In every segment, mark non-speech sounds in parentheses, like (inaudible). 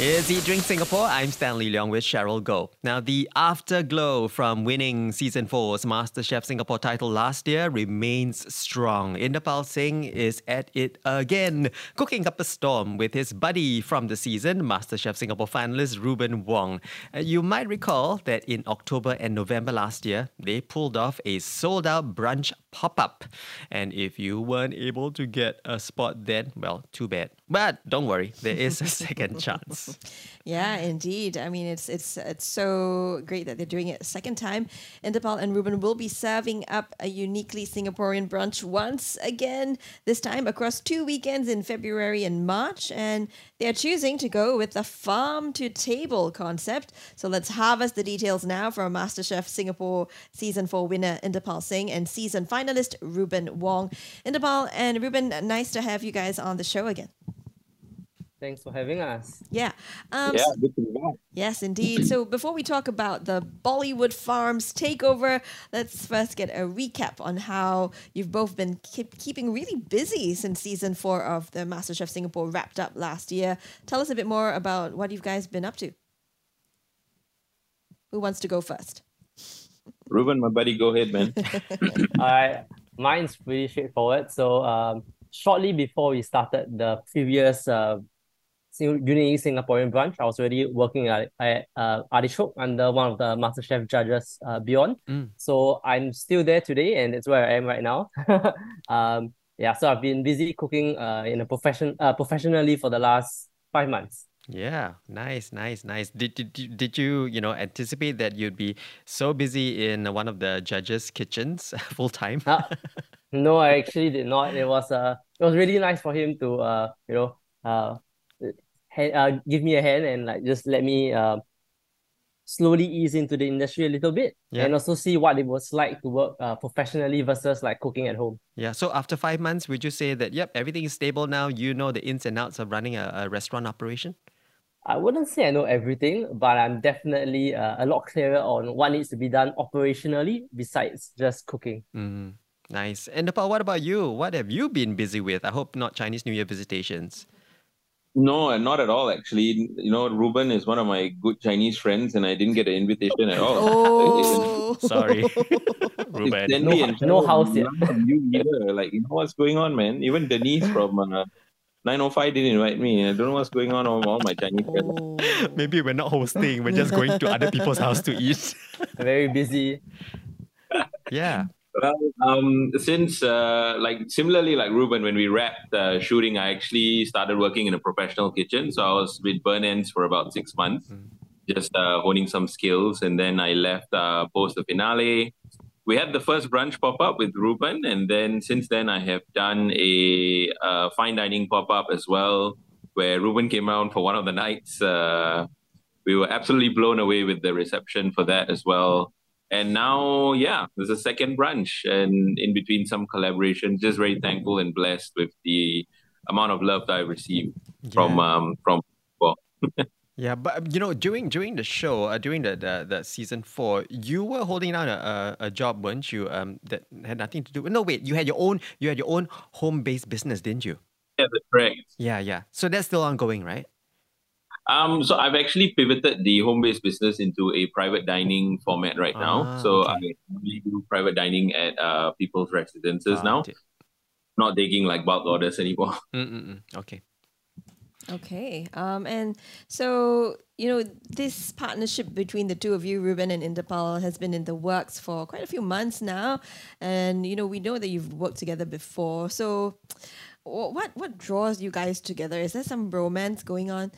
It's Eat Drink Singapore. I'm Stanley Leong with Cheryl Goh. Now, the afterglow from winning season four's MasterChef Singapore title last year remains strong. Inderpal Singh is at it again, cooking up a storm with his buddy from the season, MasterChef Singapore finalist Reuben Wong. Uh, you might recall that in October and November last year, they pulled off a sold out brunch pop up. And if you weren't able to get a spot then, well, too bad. But don't worry, there is a (laughs) second chance. (laughs) Yeah, indeed. I mean, it's it's it's so great that they're doing it a second time. Inderpal and Reuben will be serving up a uniquely Singaporean brunch once again. This time across two weekends in February and March, and they're choosing to go with the farm to table concept. So let's harvest the details now from MasterChef Singapore season four winner Inderpal Singh and season finalist Reuben Wong. Inderpal and Reuben, nice to have you guys on the show again. Thanks for having us. Yeah. Um, yeah, good to be back. Yes, indeed. So before we talk about the Bollywood Farms takeover, let's first get a recap on how you've both been keep, keeping really busy since season four of the MasterChef Singapore wrapped up last year. Tell us a bit more about what you guys been up to. Who wants to go first? Reuben, my buddy, go ahead, man. (laughs) All right, mine's pretty straightforward. So, um, shortly before we started the previous uh, Unique Singaporean branch. I was already working at, at uh, Artichoke under one of the MasterChef judges, uh, Bjorn. Mm. So I'm still there today, and it's where I am right now. (laughs) um, yeah, so I've been busy cooking uh, in a profession uh, professionally for the last five months. Yeah, nice, nice, nice. Did, did, did you, you know, anticipate that you'd be so busy in one of the judges' kitchens (laughs) full time? uh, (laughs) no, I actually did not. It was uh, it was really nice for him to uh, you know, uh, uh, give me a hand and like just let me uh, slowly ease into the industry a little bit yeah. and also see what it was like to work uh, professionally versus like cooking at home. Yeah. So after five months, would you say that, yep, everything is stable now? You know the ins and outs of running a, a restaurant operation? I wouldn't say I know everything, but I'm definitely uh, a lot clearer on what needs to be done operationally besides just cooking. Mm, nice. Inderpal, what about you? What have you been busy with? I hope not Chinese New Year visitations. No, not at all. Actually, you know, Reuben is one of my good Chinese friends, and I didn't get an invitation at all. Oh, (laughs) sorry, Reuben. No, no house yet. You either. Like, you know what's going on, man? Even Denise (laughs) from uh, 905 didn't invite me. I don't know what's going on with all my Chinese friends. Oh. Maybe we're not hosting. We're just going to other people's house to eat. Very busy. Yeah. Well, um, since uh, like similarly like Reuben, when we wrapped uh, shooting, I actually started working in a professional kitchen. So I was with Burnt Ends for about six months, mm. just uh, honing some skills, and then I left uh, post the finale. We had the first brunch pop up with Reuben, and then since then I have done a uh, fine dining pop up as well, where Reuben came around for one of the nights. Uh, we were absolutely blown away with the reception for that as well and now yeah there's a second branch and in between some collaboration just very thankful and blessed with the amount of love that i received yeah. from um from well (laughs) yeah but you know during during the show uh, during the, the the season four you were holding down a, a, a job weren't you? Um that had nothing to do no wait you had your own you had your own home-based business didn't you? Yeah that's correct. Yeah yeah. So that's still ongoing right um, so I've actually pivoted the home-based business into a private dining format right now. Ah, so okay. I do private dining at uh, people's residences ah, now, okay. not taking like bulk orders anymore. (laughs) Mm-mm-mm. Okay. Okay. Um, and so, you know, this partnership between the two of you, Reuben and Inderpal, has been in the works for quite a few months now. And, you know, we know that you've worked together before. So, what what draws you guys together? Is there some romance going on?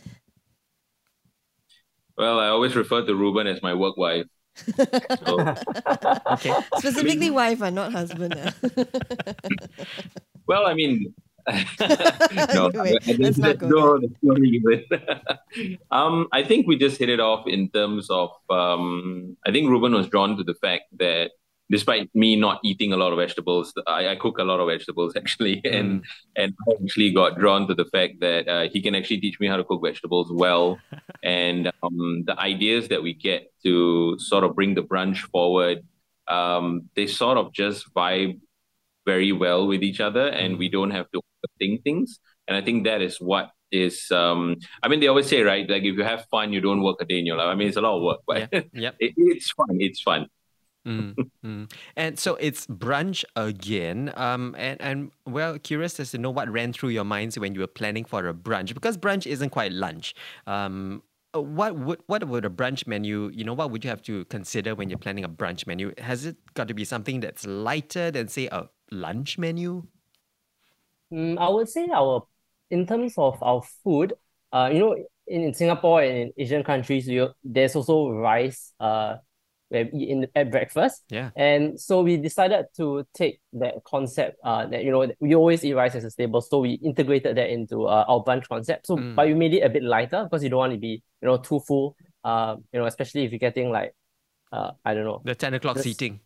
Well, I always refer to Reuben as my work wife. So. (laughs) okay. Specifically wife and not husband. (laughs) well, I mean, (laughs) no, anyway, let's not go no, um, I think we just hit it off in terms of um, I think Reuben was drawn to the fact that despite me not eating a lot of vegetables, I, I cook a lot of vegetables (laughs) actually, mm. and and I actually got drawn to the fact that uh, he can actually teach me how to cook vegetables well, (laughs) and um, the ideas that we get to sort of bring the brunch forward, um, they sort of just vibe very well with each other, and we don't have to think things, and I think that is what is um I mean they always say right like if you have fun you don't work a day in your life. I mean it's a lot of work, but yeah. (laughs) yep. it, it's fun. It's fun. Mm. And so it's brunch again. Um, and, and well, curious as to know what ran through your minds when you were planning for a brunch because brunch isn't quite lunch. Um, what would what would a brunch menu? You know, what would you have to consider when you're planning a brunch menu? Has it got to be something that's lighter than say a lunch menu? Mm, I would say our in terms of our food, uh, you know, in, in Singapore and in Asian countries, you, there's also rice uh in at breakfast. Yeah. And so we decided to take that concept uh that you know we always eat rice as a staple, so we integrated that into uh, our brunch concept. So Mm. but we made it a bit lighter because you don't want to be you know too full. Uh, you know, especially if you're getting like uh I don't know The 10 o'clock This- seating.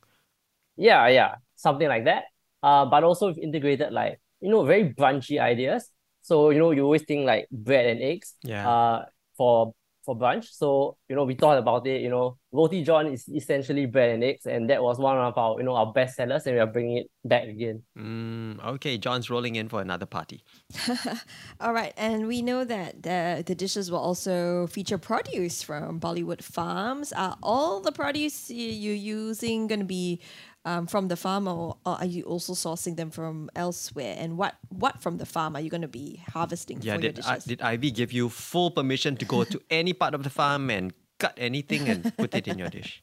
yeah, yeah, something like that. Uh, but also we've integrated like you know very brunchy ideas. So you know you always think like bread and eggs. Yeah. Uh, for for brunch. So you know we thought about it. You know, roti john is essentially bread and eggs, and that was one of our you know our best sellers, and we are bringing it back again. Mm, okay, John's rolling in for another party. (laughs) (laughs) All right, and we know that the, the dishes will also feature produce from Bollywood farms. Are all the produce you're using going to be um, from the farm, or, or are you also sourcing them from elsewhere? And what what from the farm are you going to be harvesting Yeah, for your did, dishes? did Ivy give you full permission to go to (laughs) any part of the farm and cut anything and put it in your dish?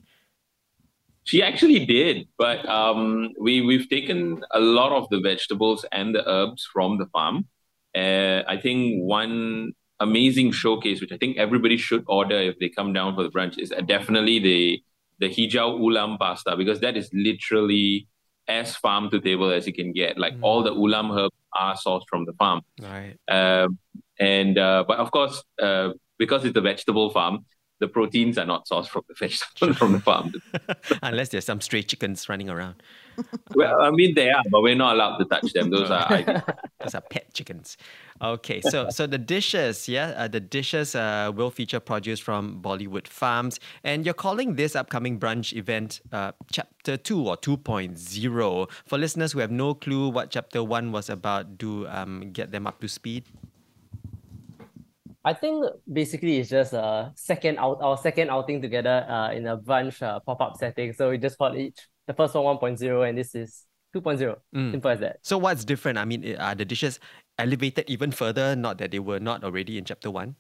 She actually did, but um, we we've taken a lot of the vegetables and the herbs from the farm. Uh, I think one amazing showcase, which I think everybody should order if they come down for the brunch, is uh, definitely the the hijau ulam pasta because that is literally as farm to table as you can get. Like all the ulam herbs are sourced from the farm. Right. Um, and uh, but of course, uh, because it's a vegetable farm, the proteins are not sourced from the vegetables (laughs) from the farm. (laughs) Unless there's some stray chickens running around. (laughs) Well, I mean they are, but we're not allowed to touch them. Those are I- Those are pet chickens. Okay, so so the dishes, yeah, uh, the dishes uh, will feature produce from Bollywood farms, and you're calling this upcoming brunch event uh, Chapter Two or 2.0. For listeners who have no clue what Chapter One was about, do um, get them up to speed. I think basically it's just a second out our second outing together uh, in a brunch uh, pop up setting. So we just called each the first one 1.0 and this is 2.0. Mm. Simple as that. So what's different? I mean, are the dishes elevated even further? Not that they were not already in Chapter One.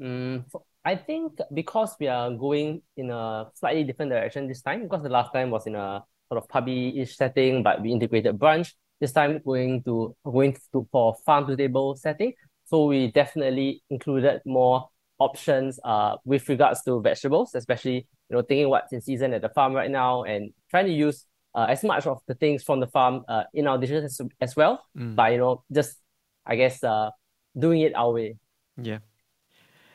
Mm, I think because we are going in a slightly different direction this time, because the last time was in a sort of pubby-ish setting, but we integrated brunch. This time going to going to for farm to table setting. So we definitely included more options uh with regards to vegetables, especially you know thinking what's in season at the farm right now and trying to use uh, as much of the things from the farm uh, in our dishes as, as well. Mm. But you know, just I guess uh doing it our way. Yeah.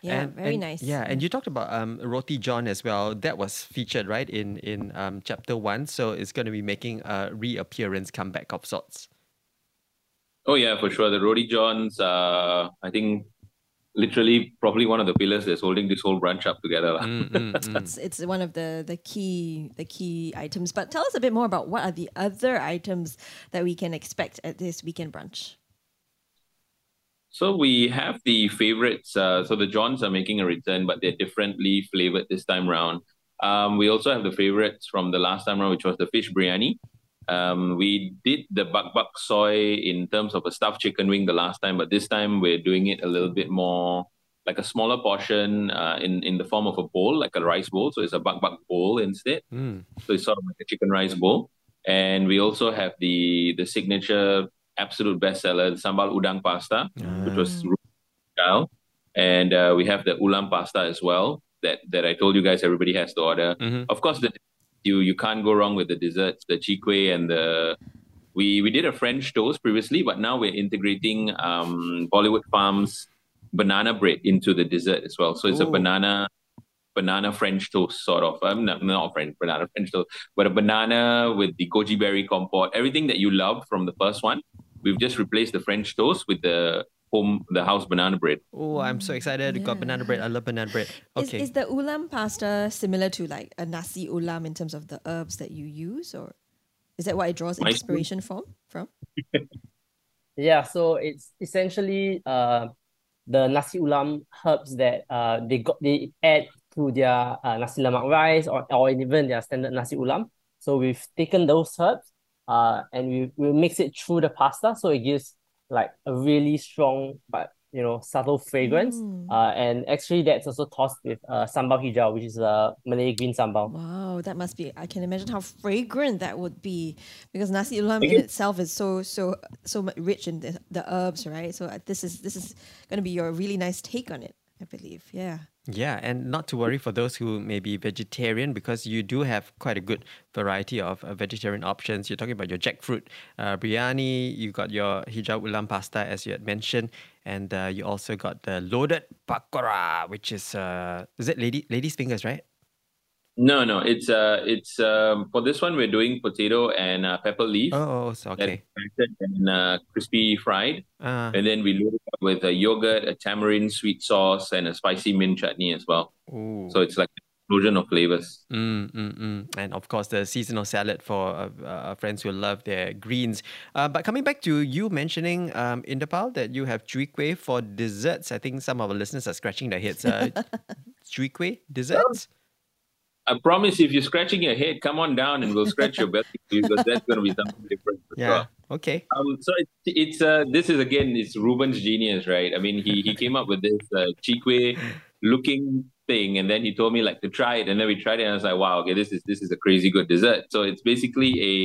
yeah, and, very and- nice. Yeah, and you talked about um, roti john as well. That was featured right in in um, chapter one, so it's going to be making a reappearance, comeback of sorts. Oh yeah, for sure. The roti johns, uh, I think, literally probably one of the pillars that's holding this whole brunch up together. Mm, mm, (laughs) mm. it's it's one of the the key the key items. But tell us a bit more about what are the other items that we can expect at this weekend brunch. So we have the favorites. Uh, so the Johns are making a return, but they're differently flavored this time round. Um, we also have the favorites from the last time round, which was the fish biryani. Um, we did the bak bak soy in terms of a stuffed chicken wing the last time, but this time we're doing it a little bit more like a smaller portion uh, in in the form of a bowl, like a rice bowl. So it's a bak bak bowl instead. Mm. So it's sort of like a chicken rice bowl. And we also have the the signature absolute bestseller, the sambal udang pasta, which was style. And uh, we have the ulam pasta as well that that I told you guys everybody has to order. Mhm. Of course, the you you can't go wrong with the desserts, the chui kueh and the we we did a French toast previously, but now we're integrating um, Bollywood Farms banana bread into the dessert as well. So it's a banana banana French toast sort of. Um, not, not French banana French toast, but a banana with the goji berry compote. Everything that you loved from the first one, we've just replaced the French toast with the home the house banana bread. Oh, I'm so excited! You got banana bread. I love banana bread. Okay. Is, is the ulam pasta similar to like a nasi ulam in terms of the herbs that you use, or is that what it draws My- inspiration from? From (laughs) Yeah, so it's essentially uh the nasi ulam herbs that uh they got they add to their uh, nasi lemak rice or, or even their standard nasi ulam. So we've taken those herbs uh and we we mix it through the pasta so it gives like a really strong but you know subtle fragrance. Mm. Uh, and actually that's also tossed with uh sambal hijau, which is a Malay green sambal. Wow, that must be. I can imagine how fragrant that would be because nasi ulam in itself is so so so rich in the, the herbs, right? So uh, this is this is going to be your really nice take on it, I believe. Yeah. Yeah, and not to worry for those who may be vegetarian because you do have quite a good variety of uh, vegetarian options. You're talking about your jackfruit uh, biryani, you got your hijau ulam pasta as you had mentioned, and uh, you also got the loaded pakora, which is uh, is it lady lady's fingers, right? No, no, it's uh, it's um, for this one we're doing potato and uh, pepper leaf. Oh, oh, so okay. And uh, crispy fried, Uh, and then we load it up with a yogurt, a tamarind sweet sauce, and a spicy mint chutney as well. ooh. So it's like an explosion of flavors. Mm, mm, mm. And of course, the seasonal salad for uh, uh, friends who love their greens. Uh, but coming back to you mentioning um, Inderpal that you have chui kueh for desserts, I think some of our listeners are scratching their heads. Uh, (laughs) chui kueh desserts? I promise if you're scratching your head, come on down and we'll scratch your belly because that's going to be something different. as Yeah. well. Okay. Um, so it's it's uh this is again it's Reuben's genius, right? I mean he he came up with this uh, chui kueh looking thing, and then he told me like to try it, and then we tried it, and I was like, wow, okay, this is this is a crazy good dessert. So it's basically a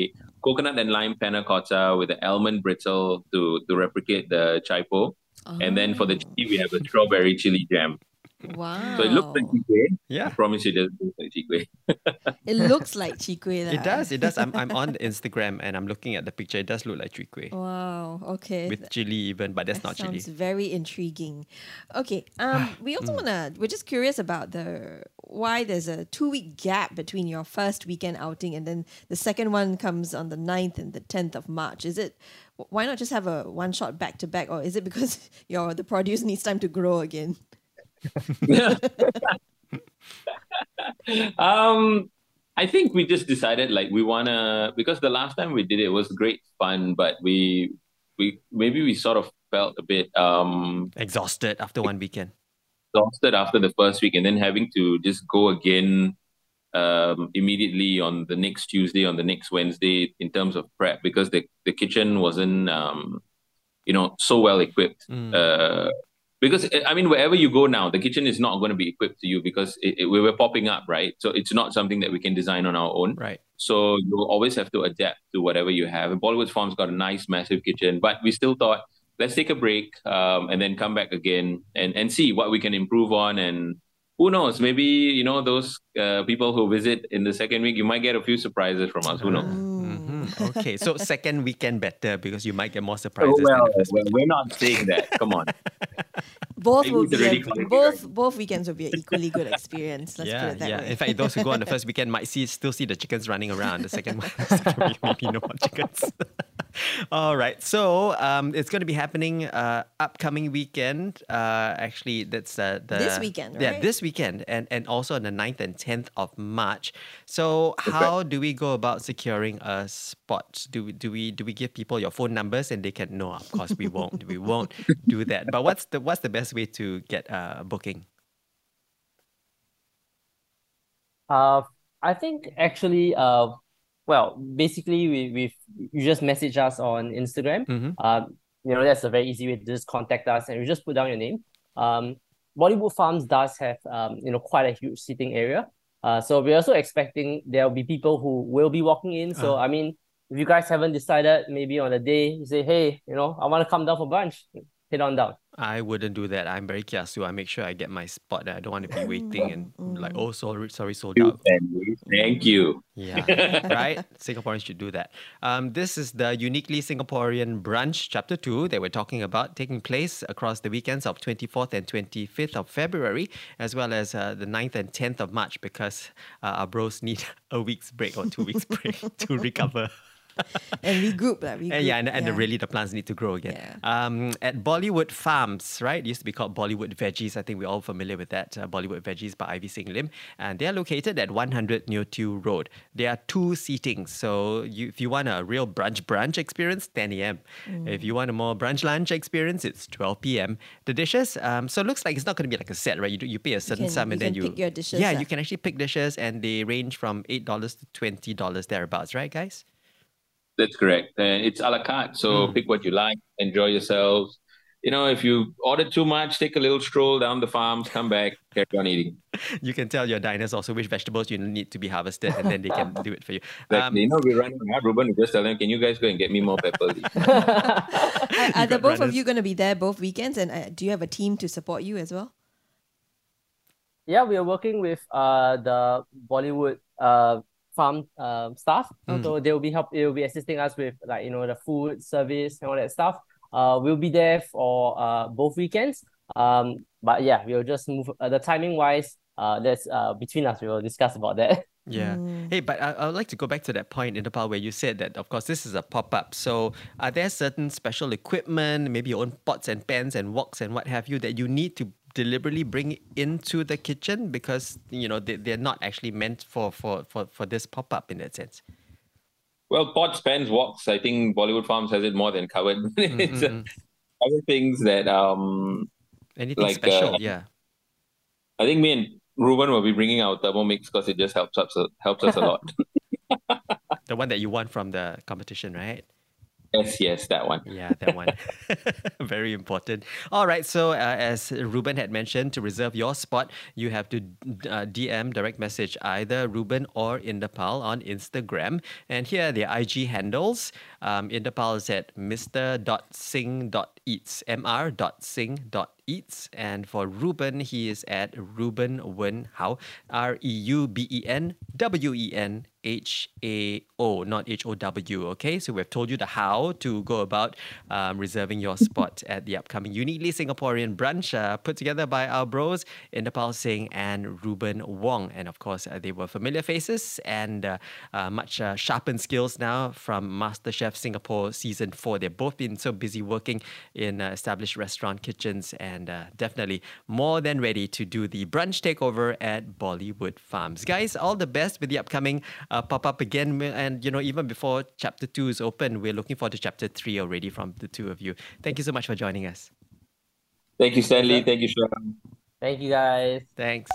coconut and lime panna cotta with an almond brittle to to replicate the chaipo, and then for the chili we have a strawberry chili jam. Wow. So it looks like chui kueh. I Yeah. promise you, it doesn't look like chui kueh. (laughs) it looks like chui kueh. It does. It does. I'm, I'm on the (laughs) Instagram and I'm looking at the picture. It does look like chui kueh Wow. Okay. with chili even, but that's That not chili. sounds very intriguing. Okay. Um, (sighs) we also wanna. We're just curious about the why there's a two week gap between your first weekend outing and then the second one comes on the 9th and the tenth of March. Is it? Why not just have a one shot back to back, or is it because (laughs) your the produce needs time to grow again? (laughs) um I think we just decided like we wanna because the last time we did it was great fun, but we we maybe we sort of felt a bit um Exhausted after one weekend. exhausted after the first week and then having to just go again um immediately on the next Tuesday, on the next Wednesday in terms of prep because the, the kitchen wasn't um you know so well equipped. Mm. Uh because I mean, wherever you go now, the kitchen is not going to be equipped to you because it, it- we were popping up, right? So it's not something that we can design on our own. Right. So you'll always have to adapt to whatever you have. And Bollywood Farm's got a nice, massive kitchen, but we still thought let's take a break um, and then come back again and, and see what we can improve on. And who knows, maybe you know those uh, people who visit in the second week, you might get a few surprises from us. Who knows? (laughs) Okay, so second weekend better because you might get more Oh, surprises. than well, well, we're not saying that. Come on. (laughs) Both Maybe will be already a, quality, both both weekends will be an equally good experience. Let's put yeah, it that yeah. way. In fact, those who go on the (laughs) first weekend might see still see the chickens running around. The second one, second week, maybe no more chickens. (laughs) All right, so um, it's going to be happening uh, upcoming weekend. Uh, actually, that's uh, the This weekend, Yeah, this weekend, and and also on the 9th and tenth of March. So how do we go about securing a spot? Do we do we do we give people your phone numbers and they can? No, of course we won't. we won't do that. But what's the what's the best way to get uh, a booking? Uh, I think actually, uh, well, basically, we we've you just message us on Instagram. Mhm. Um, you know, that's a very easy way to just contact us, and you just put down your name. Um, Bollywood Farms does have um, you know, quite a huge seating area. Uh, so we're also expecting there will be people who will be walking in. So I mean, if you guys haven't decided, maybe on the day you say, hey, you know, I want to come down for brunch, head on down. I wouldn't do that. I'm very kiasu. I make sure I get my spot. I don't want to be waiting and like, oh, sorry, sorry, sold out. Thank you. Yeah, (laughs) right? Singaporeans should do that. Um, this is the Uniquely Singaporean Brunch, Chapter 2, that we're talking about, taking place across the weekends of 24th and 25th of February, as well as uh, the 9th and 10th of March, because uh, our bros need (laughs) a week's break or two weeks break (laughs) to recover. (laughs) and regroup. Uh, regroup. And yeah, and, and The, really the plants need to grow again. Yeah. Um, at Bollywood Farms, right? It used to be called Bollywood Veggies. I think we're all familiar with that. Uh, Bollywood Veggies by Ivy Singh Lim. And they are located at 100 Neo Tiew Road. There are two seatings. So you, if you want a real brunch brunch experience, 10 a.m. If you want a more brunch lunch experience, it's 12 p.m. The dishes, um, so it looks like it's not going to be like a set, right? You, do, you pay a certain can- sum and then you then can you pick your dishes, Yeah, ah. you can actually pick dishes and they range from $8 to $20 thereabouts, right, guys? That's correct. And it's a la carte. So pick what you like, enjoy yourselves. You know, if you order too much, take a little stroll down the farms, come back, carry on eating. (laughs) You can tell your diners also which vegetables you need to be harvested, and then they can (laughs) do it for you. Exactly. Um, you know, we're running out, Reuben. We just tell them, can you guys go and get me more pepper? (laughs) Are, are the got both of you going to be there both weekends? And uh, do you have a team to support you as well? Yeah, we are working with uh the Bollywood uh farm uh, staff. So they will be help they will be assisting us with like you know the food service and all that stuff. Uh we'll be there for uh both weekends. Um but yeah, we'll just move uh, the timing wise uh that's uh between us we will discuss about that. (laughs) Yeah. Hey, but I, I would like to go back to that point, in the part where you said that, of course, this is a pop up. So, are there certain special equipment, maybe your own pots and pans and woks and what have you, that you need to deliberately bring into the kitchen because you know they, they're not actually meant for for for, for this pop up in that sense? well, pots, pans, walks I think Bollywood Farms has it more than covered. (laughs) it's uh, other things that um Anything Like, special? uh, yeah. I think me and Reuben will be bringing our Thermomix because it just helps us helps us a lot. (laughs) (laughs) The one that you won from the competition, right? Yes, yes, that one. Yeah, that one. (laughs) Very important. All right. So, uh, as Reuben had mentioned, to reserve your spot, you have to uh, DM, direct message either Reuben or Inderpal on Instagram. And here are their IG handles. Um, Inderpal is at mr.sing.eats, mr.sing.eats. And for Reuben, he is at Reuben Wen Hao, R E U B E N W E N H A O, not H O W. Okay, so we've told you the how to go about um, reserving your spot at the upcoming Uniquely Singaporean brunch uh, put together by our bros Inderpal Singh and Reuben Wong. And of course, uh, they were familiar faces and uh, uh, much uh, sharpened skills now from MasterChef Singapore season four. They've both been so busy working in uh, established restaurant kitchens and uh, definitely more than ready to do the brunch takeover at Bollywood Farms. Guys, all the best with the upcoming uh, pop up again. And, you know, even before chapter two is open, we're looking forward to chapter three already from the two of you. Thank you so much for joining us. Thank you, Stanley. Thank you, Sharon. Thank you guys. Thanks.